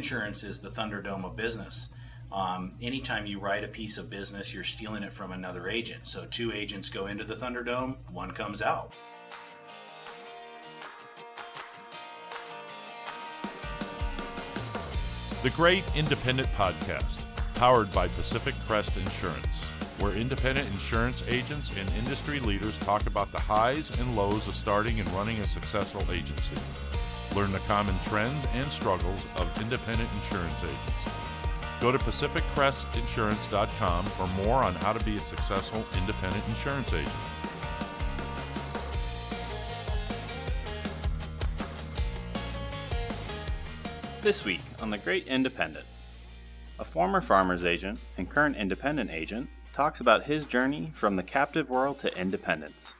insurance is the Thunderdome of business. Um, anytime you write a piece of business, you're stealing it from another agent. So two agents go into the Thunderdome, one comes out. The Great Independent Podcast, powered by Pacific Crest Insurance, where independent insurance agents and industry leaders talk about the highs and lows of starting and running a successful agency. Learn the common trends and struggles of independent insurance agents. Go to PacificCrestInsurance.com for more on how to be a successful independent insurance agent. This week on The Great Independent, a former farmer's agent and current independent agent talks about his journey from the captive world to independence.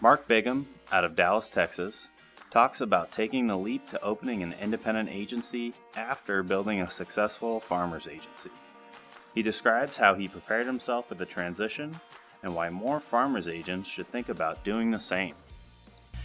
Mark Bigham, out of Dallas, Texas, talks about taking the leap to opening an independent agency after building a successful farmer's agency. He describes how he prepared himself for the transition and why more farmers agents should think about doing the same.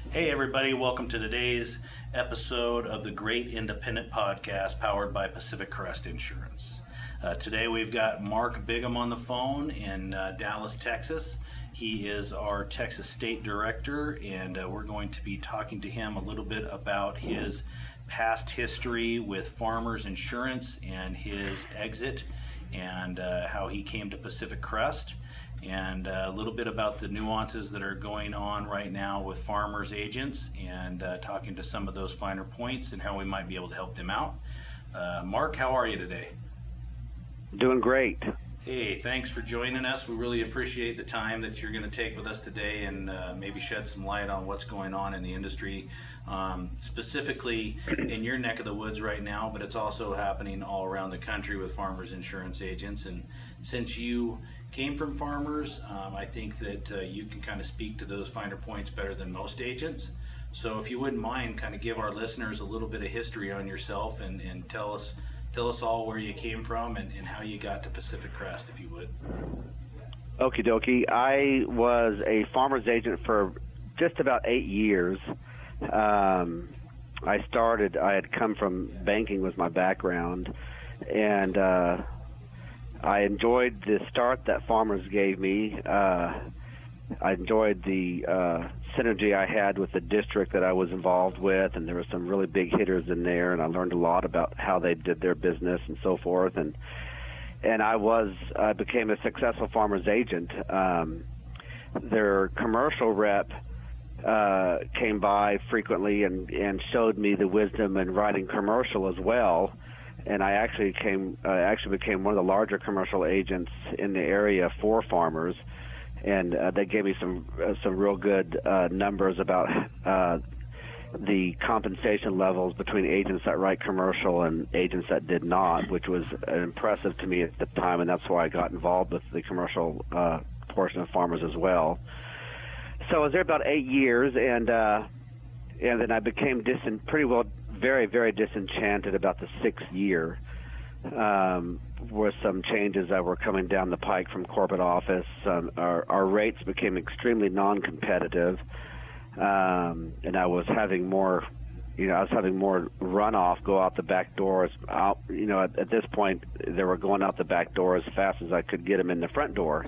Hey, everybody, welcome to today's episode of the Great Independent Podcast powered by Pacific Crest Insurance. Uh, today we've got Mark Bigham on the phone in uh, Dallas, Texas. He is our Texas State Director, and uh, we're going to be talking to him a little bit about his past history with Farmers Insurance and his exit and uh, how he came to Pacific Crest and uh, a little bit about the nuances that are going on right now with farmers agents and uh, talking to some of those finer points and how we might be able to help them out. Uh, Mark, how are you today? Doing great. Hey, thanks for joining us. We really appreciate the time that you're going to take with us today and uh, maybe shed some light on what's going on in the industry, um, specifically in your neck of the woods right now, but it's also happening all around the country with farmers insurance agents. And since you came from farmers, um, I think that uh, you can kind of speak to those finer points better than most agents. So if you wouldn't mind, kind of give our listeners a little bit of history on yourself and, and tell us tell us all where you came from and, and how you got to Pacific Crest, if you would. Okie dokie. I was a farmer's agent for just about eight years. Um, I started, I had come from banking was my background, and uh, I enjoyed the start that farmers gave me. Uh, I enjoyed the uh, synergy I had with the district that I was involved with, and there were some really big hitters in there, and I learned a lot about how they did their business and so forth. And and I was I became a successful farmers agent. Um, their commercial rep uh, came by frequently and and showed me the wisdom in writing commercial as well. And I actually came uh, actually became one of the larger commercial agents in the area for farmers and uh, they gave me some uh, some real good uh, numbers about uh, the compensation levels between agents that write commercial and agents that did not, which was impressive to me at the time, and that's why I got involved with the commercial uh, portion of farmers as well. So I was there about eight years, and uh, and then I became dis- pretty well, very very disenchanted about the sixth year um, with some changes that were coming down the pike from corporate office. Um, our, our rates became extremely non-competitive, um, and I was having more, you know, I was having more runoff go out the back doors. Out, you know, at, at this point, they were going out the back door as fast as I could get them in the front door.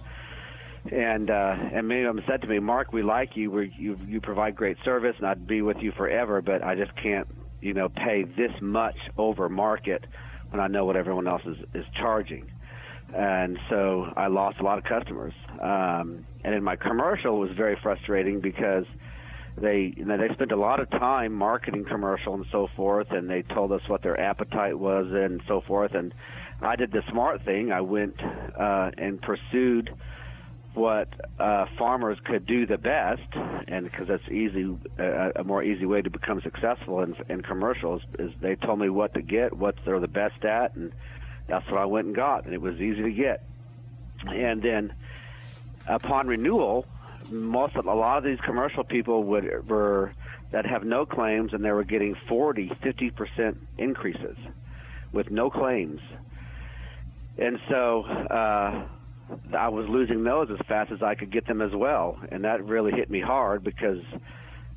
And uh, and many of them said to me, "Mark, we like you. We you you provide great service, and I'd be with you forever. But I just can't, you know, pay this much over market." When I know what everyone else is, is charging. And so I lost a lot of customers. Um, and in my commercial, it was very frustrating because they you know, they spent a lot of time marketing commercial and so forth, and they told us what their appetite was and so forth. And I did the smart thing. I went uh, and pursued what uh, farmers could do the best, and because that's easy, uh, a more easy way to become successful in, in commercials is they told me what to get, what they're the best at, and that's what I went and got, and it was easy to get. And then upon renewal, most of, a lot of these commercial people would were that have no claims, and they were getting 40, 50 percent increases with no claims, and so. Uh, I was losing those as fast as I could get them as well, and that really hit me hard because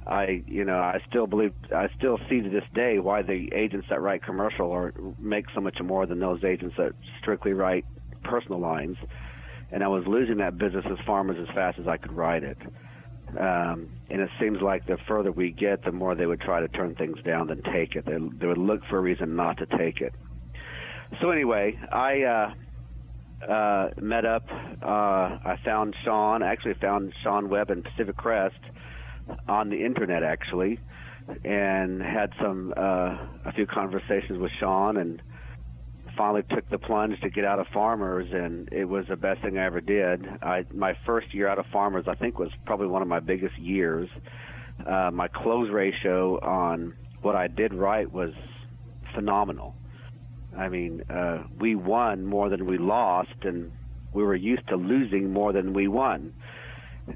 I, you know, I still believe, I still see to this day why the agents that write commercial are make so much more than those agents that strictly write personal lines. And I was losing that business as farmers as fast as I could write it. Um, and it seems like the further we get, the more they would try to turn things down than take it. They, they would look for a reason not to take it. So anyway, I uh, uh, met up. Uh, I found Sean. Actually, found Sean Webb in Pacific Crest on the internet, actually, and had some uh, a few conversations with Sean and finally took the plunge to get out of farmers and it was the best thing I ever did. I my first year out of farmers I think was probably one of my biggest years. Uh, my close ratio on what I did right was phenomenal. I mean, uh, we won more than we lost, and we were used to losing more than we won.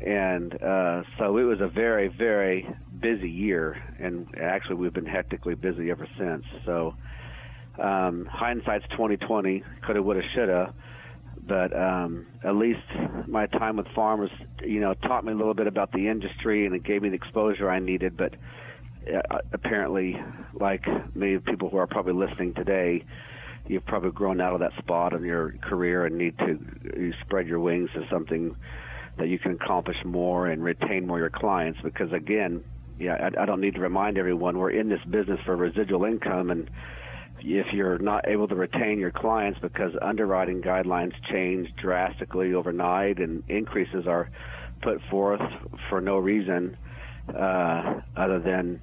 And uh, so it was a very, very busy year, and actually we've been hectically busy ever since. So um, hindsight's 2020, coulda, woulda, shoulda. But um, at least my time with farmers, you know, taught me a little bit about the industry, and it gave me the exposure I needed. But uh, apparently, like many people who are probably listening today, you've probably grown out of that spot in your career and need to spread your wings to something that you can accomplish more and retain more your clients. Because again, yeah, I, I don't need to remind everyone we're in this business for residual income and if you're not able to retain your clients because underwriting guidelines change drastically overnight and increases are put forth for no reason uh, other than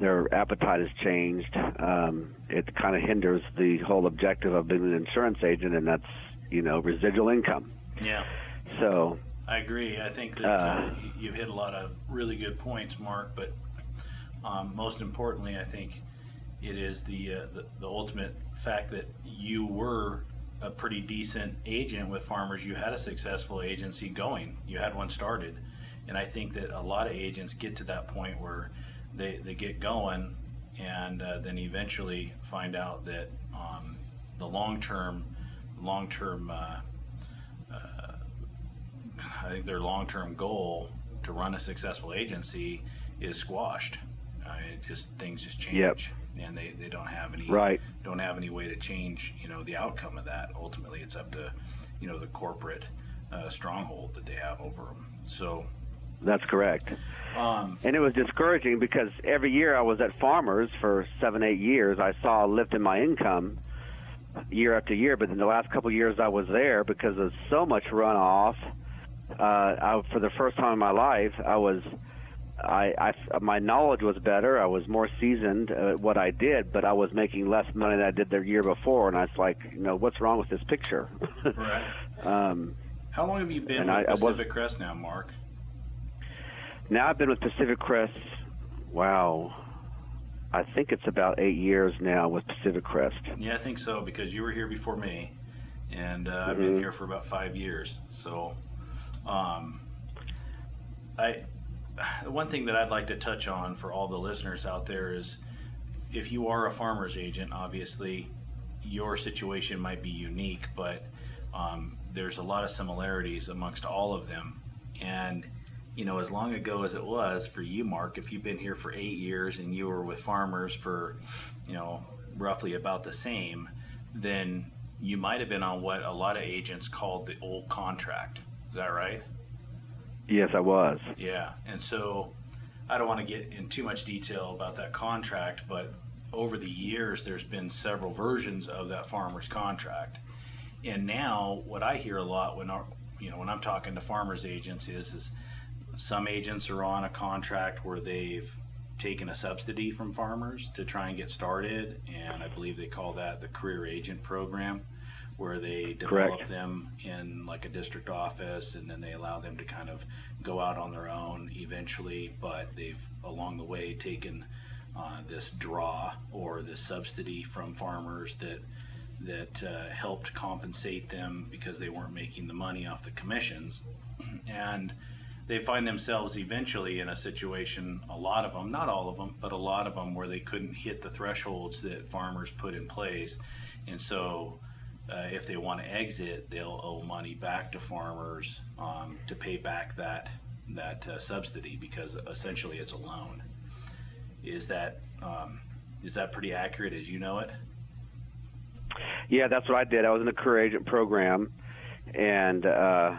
their appetite has changed, um, it kind of hinders the whole objective of being an insurance agent, and that's you know residual income. Yeah. So. I agree. I think that uh, uh, you've hit a lot of really good points, Mark. But um, most importantly, I think it is the, uh, the, the ultimate fact that you were a pretty decent agent with farmers. You had a successful agency going. You had one started, and I think that a lot of agents get to that point where they they get going, and uh, then eventually find out that um, the long term long term. Uh, uh, I think their long term goal to run a successful agency is squashed. Uh, it just things just change. Yep and they, they don't have any right. don't have any way to change you know the outcome of that. Ultimately, it's up to you know the corporate uh, stronghold that they have over them. So that's correct. Um, and it was discouraging because every year I was at Farmers for seven, eight years. I saw a lift in my income year after year. But in the last couple of years I was there, because of so much runoff, uh, I, for the first time in my life, I was I, I my knowledge was better. I was more seasoned at what I did, but I was making less money than I did the year before. And I was like, you know, what's wrong with this picture? right. Um, How long have you been with I, Pacific I was, Crest now, Mark? Now I've been with Pacific Crest. Wow. I think it's about eight years now with Pacific Crest. Yeah, I think so because you were here before me, and uh, I've been mm-hmm. here for about five years. So, um, I one thing that I'd like to touch on for all the listeners out there is if you are a farmer's agent, obviously your situation might be unique, but um, there's a lot of similarities amongst all of them. And, you know, as long ago as it was for you, Mark, if you've been here for eight years and you were with farmers for, you know, roughly about the same, then you might have been on what a lot of agents called the old contract. Is that right? Yes, I was. Yeah, and so I don't want to get in too much detail about that contract, but over the years, there's been several versions of that farmer's contract. And now, what I hear a lot when our, you know when I'm talking to farmers agents is is some agents are on a contract where they've taken a subsidy from farmers to try and get started, and I believe they call that the career agent program where they develop Correct. them in like a district office and then they allow them to kind of go out on their own eventually but they've along the way taken uh, this draw or this subsidy from farmers that that uh, helped compensate them because they weren't making the money off the commissions and they find themselves eventually in a situation a lot of them not all of them but a lot of them where they couldn't hit the thresholds that farmers put in place and so uh, if they want to exit, they'll owe money back to farmers um, to pay back that that uh, subsidy because essentially it's a loan. Is that um, is that pretty accurate as you know it? Yeah, that's what I did. I was in a career agent program, and uh,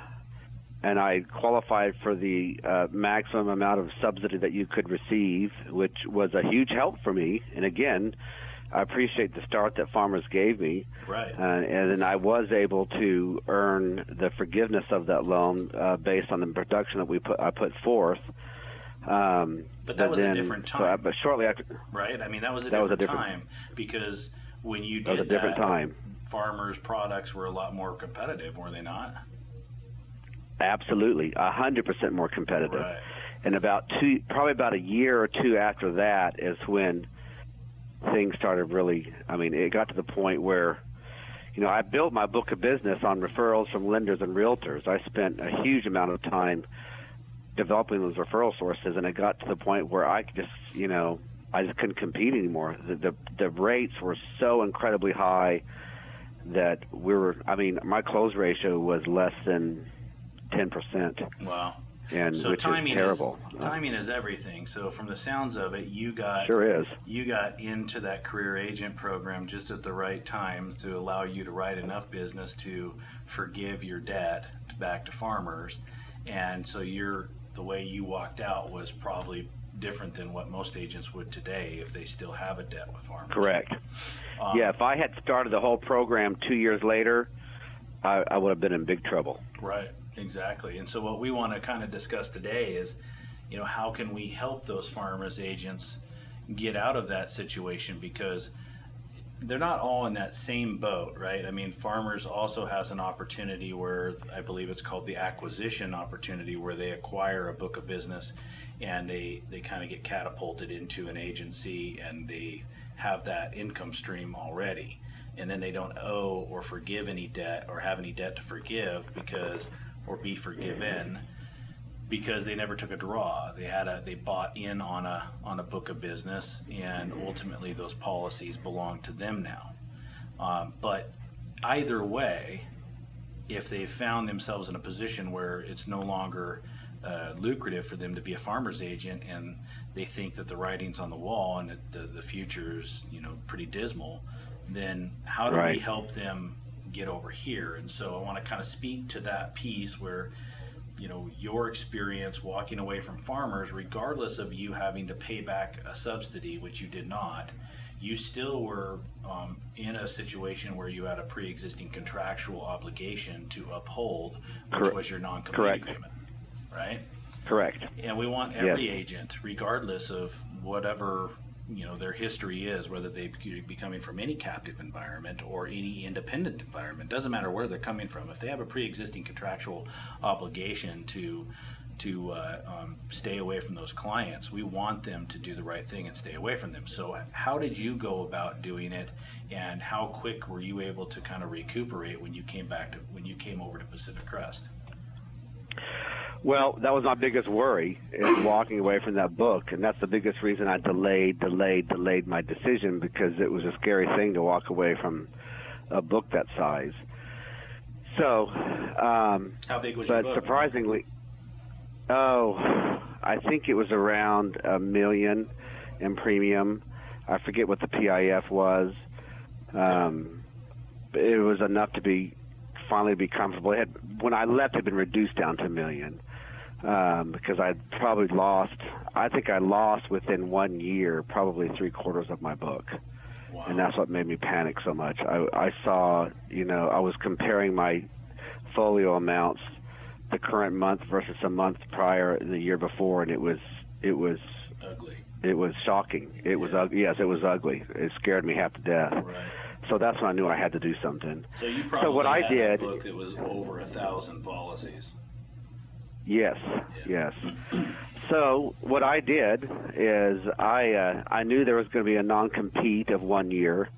and I qualified for the uh, maximum amount of subsidy that you could receive, which was a huge help for me. And again, I appreciate the start that farmers gave me. Right. Uh, and then I was able to earn the forgiveness of that loan uh, based on the production that we put I put forth. Um, but that was then, a different time. So I, but shortly after, right? I mean, that was a, that different, was a different time because when you did that was a different that, time. farmers' products were a lot more competitive, were they not? Absolutely, a hundred percent more competitive. Right. And about two, probably about a year or two after that is when things started really. I mean, it got to the point where, you know, I built my book of business on referrals from lenders and realtors. I spent a huge amount of time developing those referral sources, and it got to the point where I just, you know, I just couldn't compete anymore. The the, the rates were so incredibly high that we were. I mean, my close ratio was less than ten percent. Wow. And so which timing is terrible. Is, timing is everything. So from the sounds of it, you got sure is. You got into that career agent program just at the right time to allow you to write enough business to forgive your debt back to farmers, and so you're the way you walked out was probably different than what most agents would today if they still have a debt with farmers. Correct. Um, yeah, if I had started the whole program two years later, I, I would have been in big trouble. Right. Exactly. And so what we want to kind of discuss today is, you know, how can we help those farmers agents get out of that situation because they're not all in that same boat, right? I mean, farmers also has an opportunity where I believe it's called the acquisition opportunity where they acquire a book of business and they they kind of get catapulted into an agency and they have that income stream already. And then they don't owe or forgive any debt or have any debt to forgive because or be forgiven because they never took a draw. They had a they bought in on a on a book of business, and ultimately those policies belong to them now. Um, but either way, if they found themselves in a position where it's no longer uh, lucrative for them to be a farmer's agent, and they think that the writing's on the wall and that the, the future's you know pretty dismal, then how do right. we help them get over here? And so I want to kind of speak to that piece where you know your experience walking away from farmers regardless of you having to pay back a subsidy which you did not you still were um, in a situation where you had a pre-existing contractual obligation to uphold which Correct. was your non-compete agreement right Correct. and we want every agent regardless of whatever you know their history is whether they be coming from any captive environment or any independent environment doesn't matter where they're coming from. If they have a pre-existing contractual obligation to to uh, um, stay away from those clients we want them to do the right thing and stay away from them. So how did you go about doing it and how quick were you able to kind of recuperate when you came back to when you came over to pacific crest Well, that was my biggest worry is walking away from that book, and that's the biggest reason I delayed, delayed, delayed my decision because it was a scary thing to walk away from a book that size. So, um, how big was but your book surprisingly, oh, I think it was around a million in premium. I forget what the PIF was. Um, it was enough to be finally be comfortable. It had, when I left, it had been reduced down to a million um, because I probably lost. I think I lost within one year probably three quarters of my book, wow. and that's what made me panic so much. I, I saw, you know, I was comparing my folio amounts the current month versus a month prior the year before, and it was it was ugly it was shocking. It was ugly. Yes, it was ugly. It scared me half to death. right So that's when I knew I had to do something. So you probably what I had did- a book that was over a thousand policies. Yes, yes. So what I did is I uh, I knew there was going to be a non-compete of one year,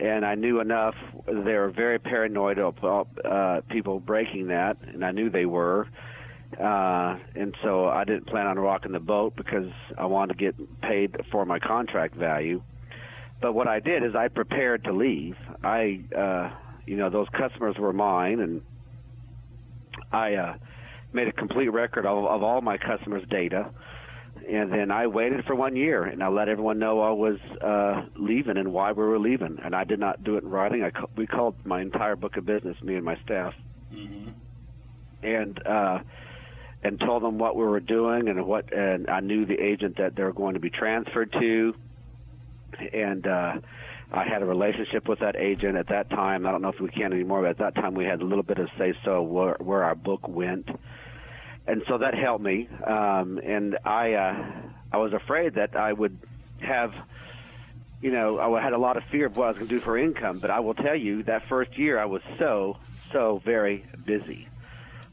and I knew enough. They were very paranoid about uh, people breaking that, and I knew they were. Uh, and so I didn't plan on rocking the boat because I wanted to get paid for my contract value. But what I did is I prepared to leave. I, uh, you know, those customers were mine, and I uh, made a complete record of, of all my customers' data. And then I waited for one year, and I let everyone know I was uh, leaving and why we were leaving. And I did not do it in writing. I we called my entire book of business, me and my staff, Mm-hmm. and uh, and told them what we were doing and what. And I knew the agent that they were going to be transferred to, and uh, I had a relationship with that agent at that time. I don't know if we can anymore, but at that time we had a little bit of say so where, where our book went, and so that helped me. Um, and I uh, I was afraid that I would have. You know, I had a lot of fear of what I was going to do for income, but I will tell you that first year I was so, so very busy.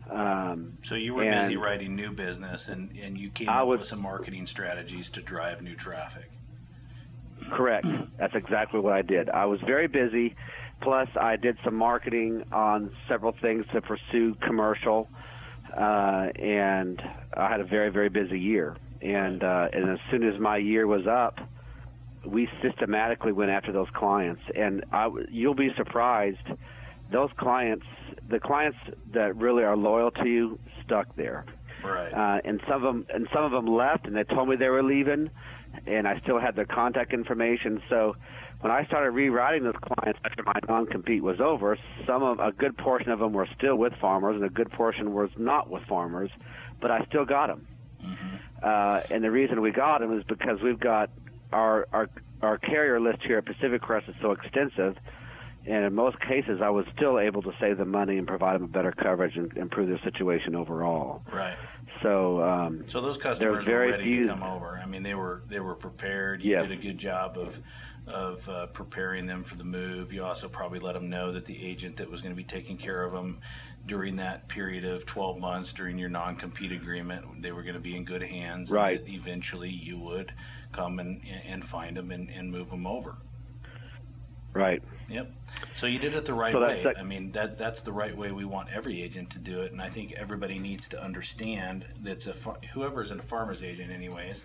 Um, So you were busy writing new business, and, and you came I up was- with some marketing strategies to drive new traffic. Correct. That's exactly what I did. I was very busy. Plus, I did some marketing on several things to pursue commercial, uh, and I had a very, very busy year. And uh, and as soon as my year was up, we systematically went after those clients. And I, you'll be surprised, those clients, the clients that really are loyal to you, stuck there Right. uh, and some of them and some of them left, and they told me they were leaving, and I still had their contact information. So when I started rewriting those clients after my non-compete was over, some of a good portion of them were still with farmers, and a good portion was not with farmers, but I still got them. Uh, and the reason we got them is because we've got our our our carrier list here at Pacific Crest is so extensive. And in most cases, I was still able to save them money and provide them a better coverage and improve their situation overall. right. So, um, So those customers very were ready few- to come over. I mean, they were they were prepared. You Yes. did a good job of of uh, preparing them for the move. You also probably let them know that the agent that was going to be taking care of them during that period of 12 months during your non-compete agreement, they were going to be in good hands. and Right. eventually, you would come and and find them and, and move them over. Right. Yep. So you did it the right So way. I mean, that that's the right way we want every agent to do it, and I think everybody needs to understand that's a fa- whoever's a farmer's agent, anyways,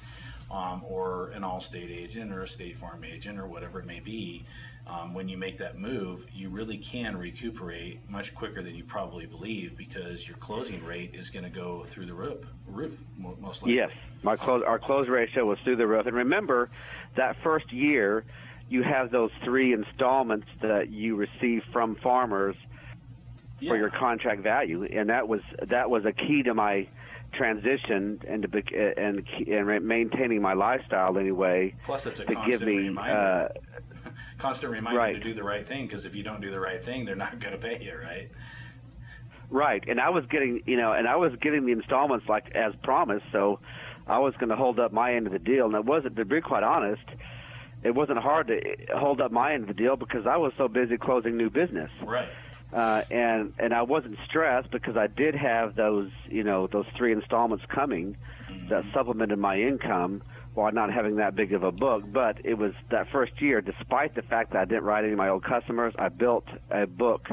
um, or an Allstate agent or a State Farm agent or whatever it may be. Um, when you make that move, you really can recuperate much quicker than you probably believe because your closing rate is going to go through the roof. Roof, mo- most likely. Yes, my close our close ratio was through the roof. And remember, that first year, you have those three installments that you receive from farmers Yeah. for your contract value, and that was that was a key to my transition and to and and maintaining my lifestyle anyway. Plus, it's a to constant give me reminder. uh, constant reminder Right. to do the right thing because if you don't do the right thing, they're not going to pay you, right? Right, and I was getting, you know, and I was getting the installments like as promised, so I was going to hold up my end of the deal, and it wasn't, to be quite honest, it wasn't hard to hold up my end of the deal because I was so busy closing new business, Right. uh, and and I wasn't stressed because I did have those, you know, those three installments coming that supplemented my income while not having that big of a book. But it was that first year, despite the fact that I didn't write any of my old customers, I built a book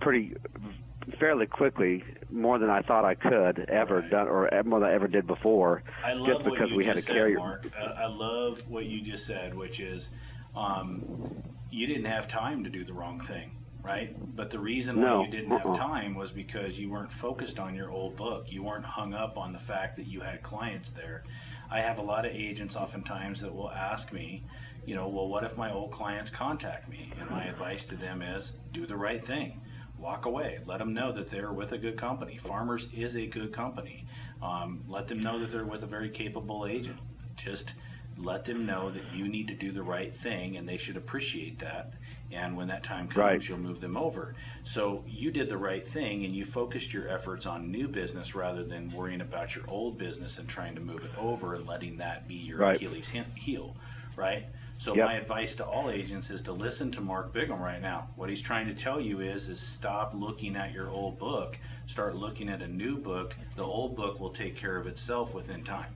pretty fairly quickly, more than I thought I could ever Right. done, or more than I ever did before, I love just what because you we had a said, carrier. Mark. Uh, I love what you just said, which is um, you didn't have time to do the wrong thing, right? But the reason why you didn't have uh-uh. time was because you weren't focused on your old book. You weren't hung up on the fact that you had clients there. I have a lot of agents oftentimes that will ask me, you know, well, what if my old clients contact me? And my advice to them is do the right thing. Walk away. Let them know that they're with a good company. Farmers is a good company. Um, let them know that they're with a very capable agent. Just let them know that you need to do the right thing and they should appreciate that. And when that time comes, Right. you'll move them over. So you did the right thing and you focused your efforts on new business rather than worrying about your old business and trying to move it over and letting that be your Right. Achilles heel, right? So Yep. my advice to all agents is to listen to Mark Bigham right now. What he's trying to tell you is is stop looking at your old book, start looking at a new book. The old book will take care of itself within time.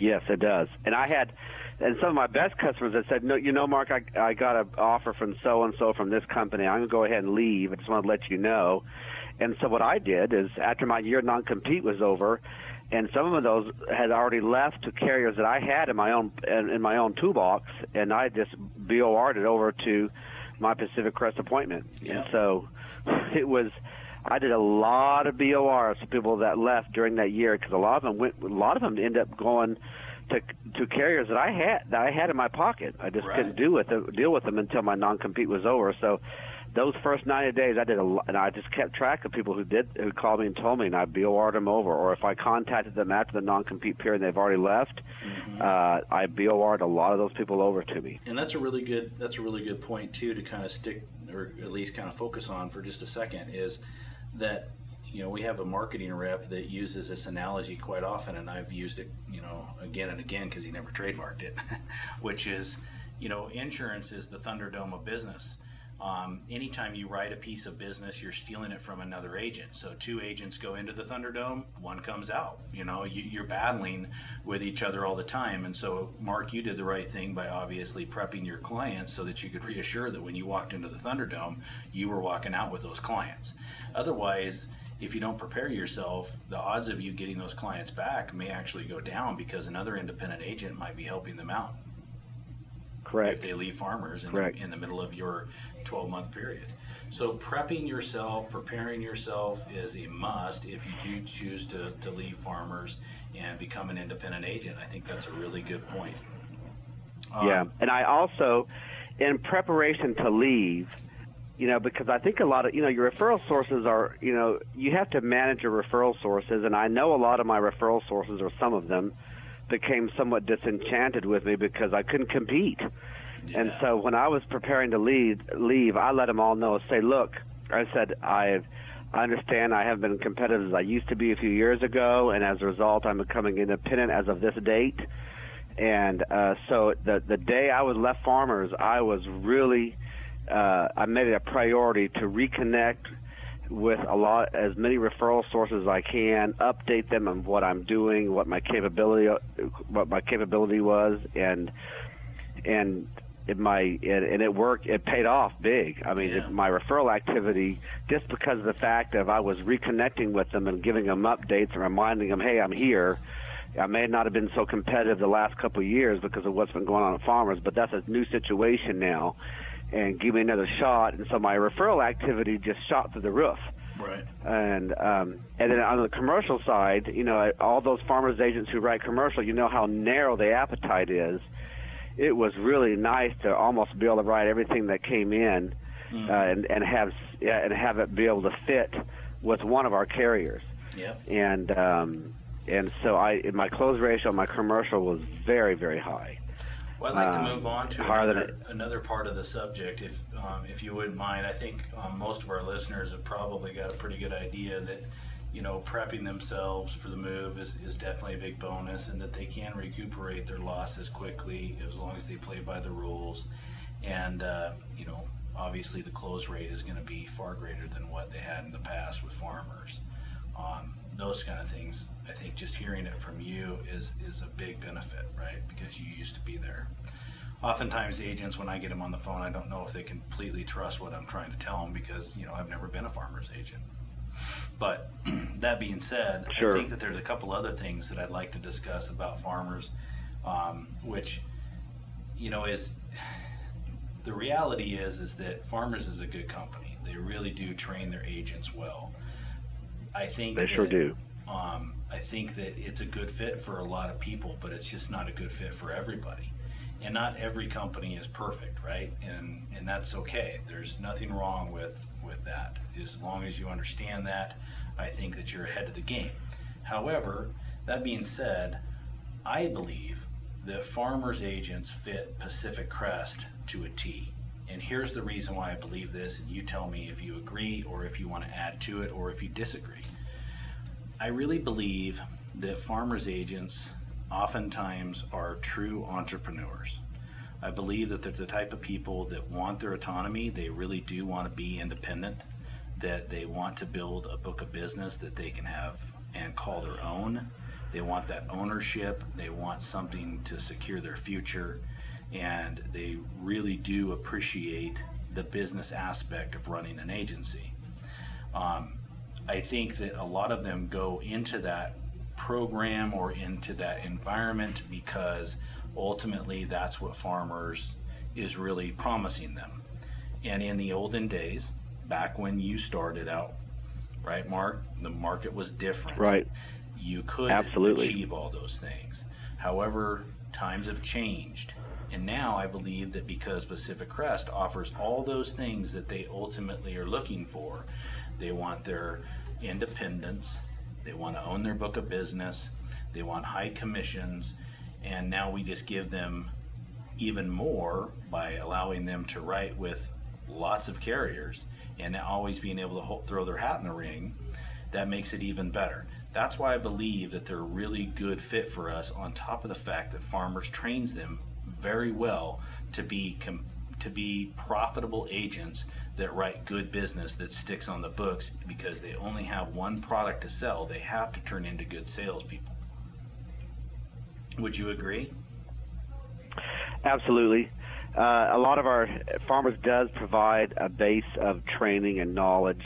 Yes, it does. And I had, and some of my best customers that said, no, you know, Mark, I, I got an offer from so and so from this company. I'm gonna go ahead and leave. I just want to let you know. And so what I did is, after my year non compete was over, and some of those had already left to carriers that I had in my own in, in my own toolbox, and I just BOR'd it over to my Pacific Crest appointment. Yeah. And so it was. I did a lot of BORs for people that left during that year because a lot of them went. A lot of them end up going to to carriers that I had that I had in my pocket. I just Right. couldn't do with it, deal with them until my non compete was over. So those first 90 days, I did a lot, and I just kept track of people who did who called me and told me, and I BOR'd them over. Or if I contacted them after the non compete period and they've already left, uh, I BOR'd a lot of those people over to me. And that's a really good that's a really good point too to kind of stick or at least kind of focus on for just a second is that you know we have a marketing rep that uses this analogy quite often and I've used it you know again and again because he never trademarked it which is you know insurance is the Thunderdome of business um, anytime you write a piece of business, you're stealing it from another agent. So two agents go into the Thunderdome, one comes out. You know, you, you're battling with each other all the time. And so, Mark, you did the right thing by obviously prepping your clients so that you could reassure that when you walked into the Thunderdome, you were walking out with those clients. Otherwise, if you don't prepare yourself, the odds of you getting those clients back may actually go down because another independent agent might be helping them out if they leave farmers in, Correct. the, in the middle of your 12 month period. So, prepping yourself, preparing yourself is a must if you do choose to, to leave farmers and become an independent agent. I think that's a really good point. Um, Yeah, and I also, in preparation to leave, you know, because I think a lot of, you know, your referral sources are, you know, you have to manage your referral sources, and I know a lot of my referral sources, or some of them, became somewhat disenchanted with me because I couldn't compete. And so when I was preparing to leave, leave, I let them all know. Say, look, I said I've. I understand I haven't been competitive as I used to be a few years ago, and as a result, I'm becoming independent as of this date. And uh, so the the day I was left Farmers, I was really uh, I made it a priority to reconnect with a lot as many referral sources as I can, update them on what I'm doing, what my capability what my capability was, and and it my and, and it worked. It paid off big. I mean, Yeah. it, my referral activity, just because of the fact of I was reconnecting with them and giving them updates and reminding them, hey, I'm here. I may not have been so competitive the last couple of years because of what's been going on at Farmers, but that's a new situation now, and give me another shot. And so my referral activity just shot through the roof Right. and um, and then on the commercial side, you know, all those farmers agents who write commercial, you know how narrow the appetite is. It was really nice to almost be able to write everything that came in, uh, and and have yeah, and have it be able to fit with one of our carriers. Yep. And um, and so I my close ratio on my commercial was very very high. Well, I'd like to Um, move on to another, another part of the subject, if um, if you wouldn't mind. I think um, most of our listeners have probably got a pretty good idea that you know prepping themselves for the move is, is definitely a big bonus, and that they can recuperate their losses quickly as long as they play by the rules. And uh, you know, obviously, the close rate is going to be far greater than what they had in the past with farmers. Um, those kind of things. I think just hearing it from you is is a big benefit, right? Because you used to be there. Oftentimes, agents, when I get them on the phone, I don't know if they completely trust what I'm trying to tell them because you know I've never been a farmer's agent. But that being said, Sure. I think that there's a couple other things that I'd like to discuss about farmers, um, which you know is the reality is is that farmers is a good company. They really do train their agents well. I think They sure that, do. Um, I think that it's a good fit for a lot of people, but it's just not a good fit for everybody. And not every company is perfect, right? And and that's okay. There's nothing wrong with with that. As long as you understand that, I think that you're ahead of the game. However, that being said, I believe that farmers agents fit Pacific Crest to a T. And here's the reason why I believe this, and you tell me if you agree or if you want to add to it or if you disagree. I really believe that farmers agents oftentimes are true entrepreneurs. I believe that they're the type of people that want their autonomy, they really do want to be independent, that they want to build a book of business that they can have and call their own. They want that ownership, they want something to secure their future, and they really do appreciate the business aspect of running an agency. Um, I think that a lot of them go into that program or into that environment because ultimately that's what farmers is really promising them. And in the olden days, back when you started out, right, Mark? The market was different. Right. You could Absolutely. achieve all those things. However, times have changed. And now I believe that because Pacific Crest offers all those things that they ultimately are looking for, they want their independence, they want to own their book of business, they want high commissions, and now we just give them even more by allowing them to write with lots of carriers and always being able to throw their hat in the ring. That makes it even better. That's why I believe that they're a really good fit for us. On top of the fact that Farmers trains them very well to be com- to be profitable agents that write good business that sticks on the books because they only have one product to sell. They have to turn into good salespeople. Would you agree? Absolutely. Uh, a lot of our farmers does provide a base of training and knowledge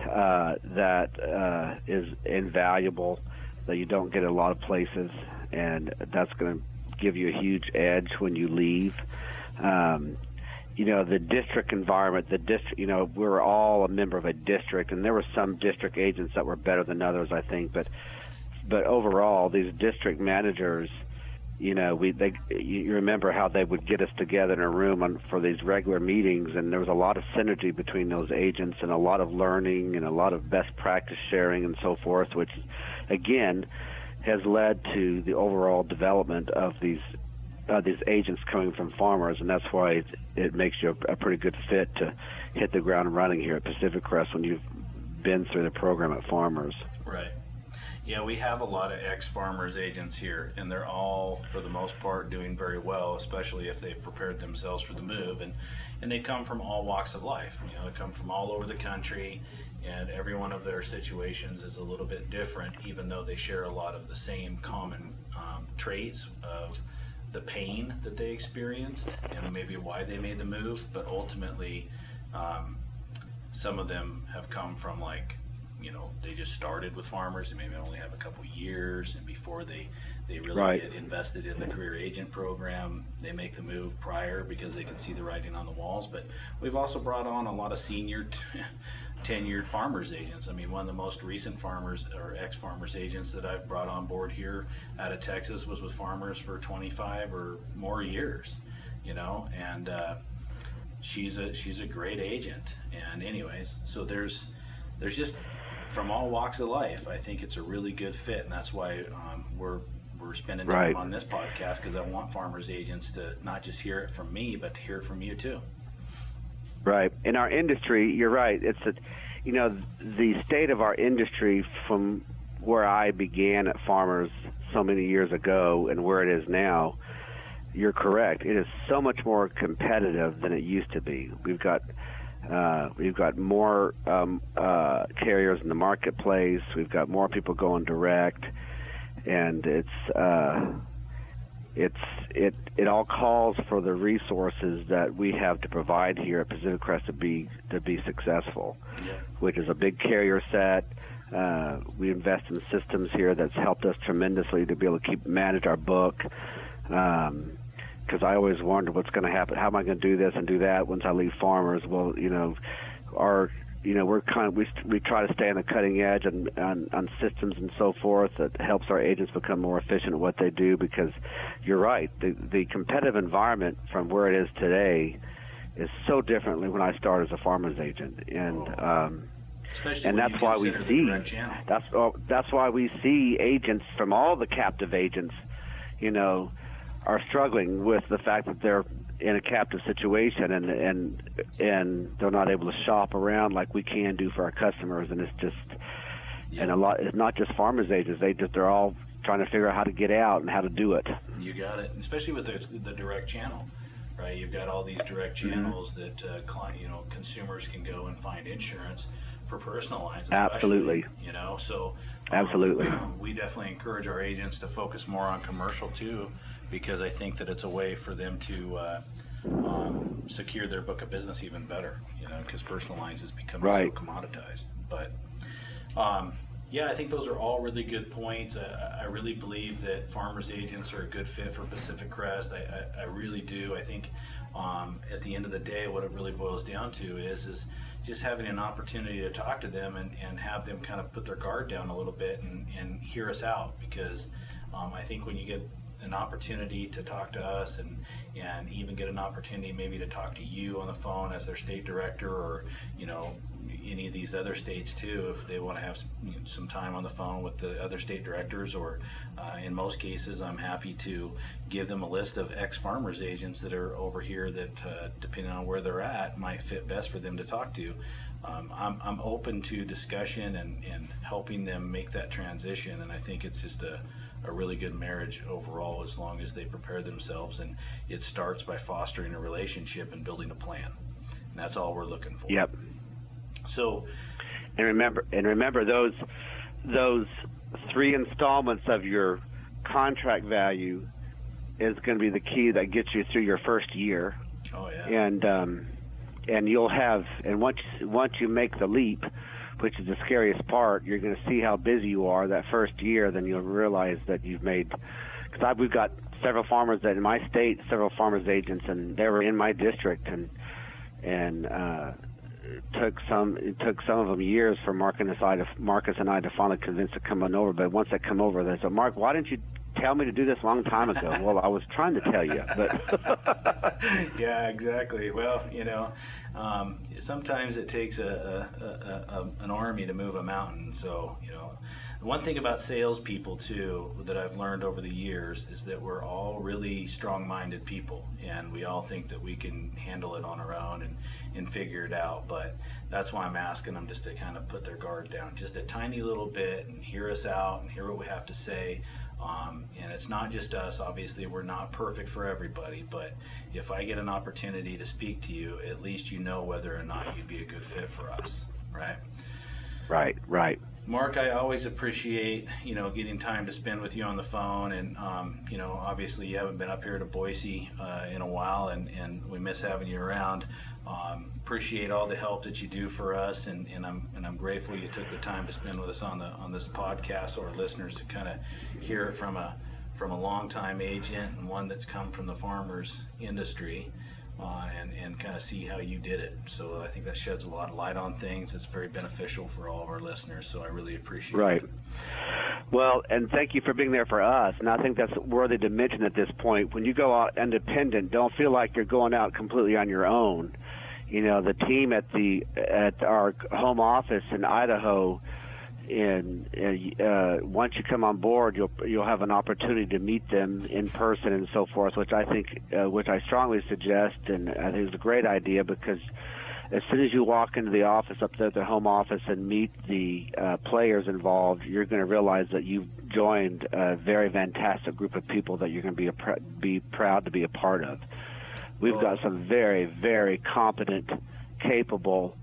uh, that uh, is invaluable that you don't get a lot of places, and that's going to give you a huge edge when you leave. Um, you know, the district environment, the district, you know, we're all a member of a district, and there were some district agents that were better than others, I think, but but overall, these district managers you know, we they you remember how they would get us together in a room on, for these regular meetings, and there was a lot of synergy between those agents and a lot of learning and a lot of best practice sharing and so forth, which again has led to the overall development of these uh, these agents coming from farmers, and that's why it, it makes you a, a pretty good fit to hit the ground running here at Pacific Crest when you've been through the program at Farmers. Right. Yeah, we have a lot of ex farmers agents here, and they're all, for the most part, doing very well, especially if they've prepared themselves for the move. And, and they come from all walks of life. You know, they come from all over the country, and every one of their situations is a little bit different, even though they share a lot of the same common um, traits of the pain that they experienced and maybe why they made the move. But ultimately, um, some of them have come from like you know they just started with farmers and maybe only have a couple years and before they they really Right. get invested in the career agent program they make the move prior because they can see the writing on the walls but we've also brought on a lot of senior t- tenured farmers agents. I mean one of the most recent farmers or ex-farmers agents that i've brought on board here out of texas was with farmers for 25 or more years you know? And uh, she's a she's a great agent. And anyways so there's there's just from all walks of life i think it's a really good fit. And that's why um, we're we're spending time Right. on this podcast because i want farmers agents to not just hear it from me but to hear it from you too Right. In our industry, you're right. It's a, you know, the state of our industry from where I began at Farmers so many years ago and where it is now. You're correct. It is so much more competitive than it used to be. We've got uh, we've got more um, uh, carriers in the marketplace. We've got more people going direct, and it's uh, it's it it all calls for the resources that we have to provide here at Pacific Crest to be to be successful, yeah which is a big carrier set. Uh, we invest in systems here that's helped us tremendously to be able to keep manage our book. Because I always wonder what's going to happen. How am I going to do this and do that once I leave Farmers? Well, you know, our you know we're kind of we we try to stay on the cutting edge on, on on systems and so forth. That helps our agents become more efficient at what they do because you're right. The the competitive environment from where it is today is so differently when I started as a farmer's agent. And um especially and that's why we see that's oh, that's why we see agents from all the captive agents you know are struggling with the fact that they're in a captive situation and and and they're not able to shop around like we can do for our customers and it's just and a lot it's not just farmers agents they just they're all trying to figure out how to get out and how to do it You got it, especially with the, the direct channel, right? You've got all these direct Mm-hmm. channels that uh, client, you know, consumers can go and find insurance for personal lines. Absolutely. You know, so um, Absolutely. we definitely encourage our agents to focus more on commercial too, because I think that it's a way for them to uh, um, secure their book of business even better. You know, because personal lines is becoming Right. so commoditized. But um, Yeah, I think those are all really good points. Uh, I really believe that farmers agents are a good fit for Pacific Crest. I, I, I really do. I think um, at the end of the day, what it really boils down to is is just having an opportunity to talk to them and, and have them kind of put their guard down a little bit and, and hear us out because um, I think when you get an opportunity to talk to us and and even get an opportunity maybe to talk to you on the phone as their state director or you know any of these other states too if they want to have some time on the phone with the other state directors or uh, in most cases i'm happy to give them a list of ex farmers agents that are over here that uh, depending on where they're at might fit best for them to talk to. Um, I'm, I'm open to discussion and, and helping them make that transition and i think it's just a a really good marriage overall as long as they prepare themselves and it starts by fostering a relationship and building a plan. And that's all we're looking for. Yep. So and remember and remember those those three installments of your contract value is going to be the key that gets you through your first year. Oh yeah. And um and you'll have and once once you make the leap which is the scariest part. You're going to see how busy you are that first year, then you'll realize that you've made. Because we've got several farmers that in my state, several farmers agents, and they were in my district, and and uh, took some it took some of them years for Mark and I to Marcus and I to finally convince to come on over. But once they come over, they said, "Mark, why didn't you tell me to do this a long time ago?" well, I was trying to tell you, but yeah, exactly. Well, you know, um, sometimes it takes a, a, a, an army to move a mountain. So, you know, one thing about salespeople too that I've learned over the years is that we're all really strong-minded people, and we all think that we can handle it on our own and, and figure it out. But that's why I'm asking them just to kind of put their guard down just a tiny little bit and hear us out and hear what we have to say. Um, and it's not just us. Obviously, we're not perfect for everybody, but if I get an opportunity to speak to you, at least you know whether or not you'd be a good fit for us, right? Right, right. Mark, I always appreciate you know getting time to spend with you on the phone, and um, you know obviously you haven't been up here to Boise uh, in a while, and, and we miss having you around. Um, appreciate all the help that you do for us, and, and I'm and I'm grateful you took the time to spend with us on the on this podcast, our listeners to kind of hear it from a from a longtime agent and one that's come from the farmers industry uh, and, and kind of see how you did it. So I think that sheds a lot of light on things. It's very beneficial for all of our listeners. So I really appreciate right. it. Right. Well, and thank you for being there for us. And I think that's worthy to mention at this point. When you go out independent, don't feel like you're going out completely on your own. You know, the team at the at our home office in Idaho and uh, once you come on board, you'll you'll have an opportunity to meet them in person and so forth, which I think, uh, which I strongly suggest, and I think is a great idea because as soon as you walk into the office up there, the home office, and meet the uh, players involved, you're going to realize that you've joined a very fantastic group of people that you're going to be pr- be proud to be a part of. We've got some very, very competent, capable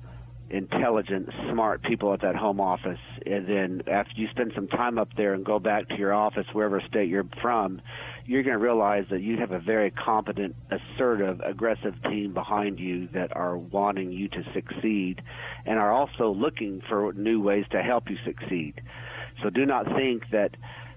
intelligent, smart people at that home office. And then after you spend some time up there and go back to your office, wherever state you're from, you're going to realize that you have a very competent, assertive, aggressive team behind you that are wanting you to succeed and are also looking for new ways to help you succeed. So do not think that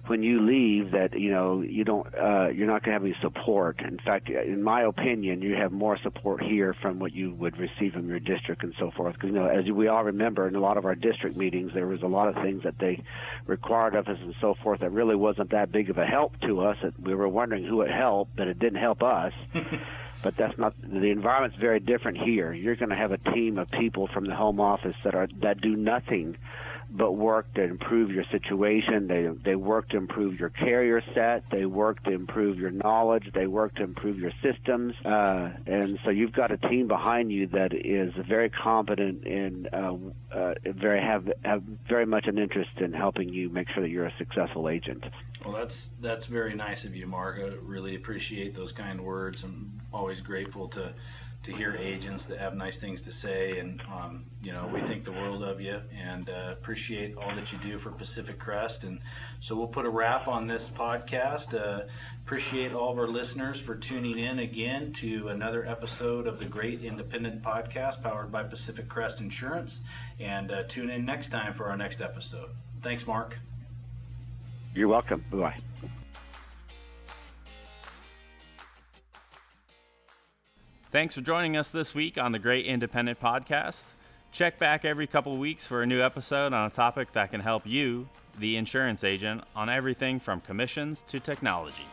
when you leave that you know you don't uh, you're not going to have any support. In fact, in my opinion, you have more support here from what you would receive from your district and so forth. Because you know, as we all remember, in a lot of our district meetings, there was a lot of things that they required of us and so forth that really wasn't that big of a help to us. That we were wondering who it helped, but it didn't help us. but that's not the environment's very different here. You're going to have a team of people from the home office that are that do nothing but work to improve your situation. They they work to improve your carrier set. They work to improve your knowledge. They work to improve your systems. Uh, and so you've got a team behind you that is very competent and uh, uh, very have have very much an interest in helping you make sure that you're a successful agent. Well, that's that's very nice of you, Mark. I really appreciate those kind words. I'm always grateful to to hear agents that have nice things to say, and um, you know we think the world of you and uh, appreciate all that you do for Pacific Crest. And so we'll put a wrap on this podcast. Uh, appreciate all of our listeners for tuning in again to another episode of the Great Independent Podcast powered by Pacific Crest Insurance. And uh, tune in next time for our next episode. Thanks, Mark. You're welcome. Bye. Thanks for joining us this week on the Great Independent Podcast. Check back every couple weeks for a new episode on a topic that can help you, the insurance agent, on everything from commissions to technology.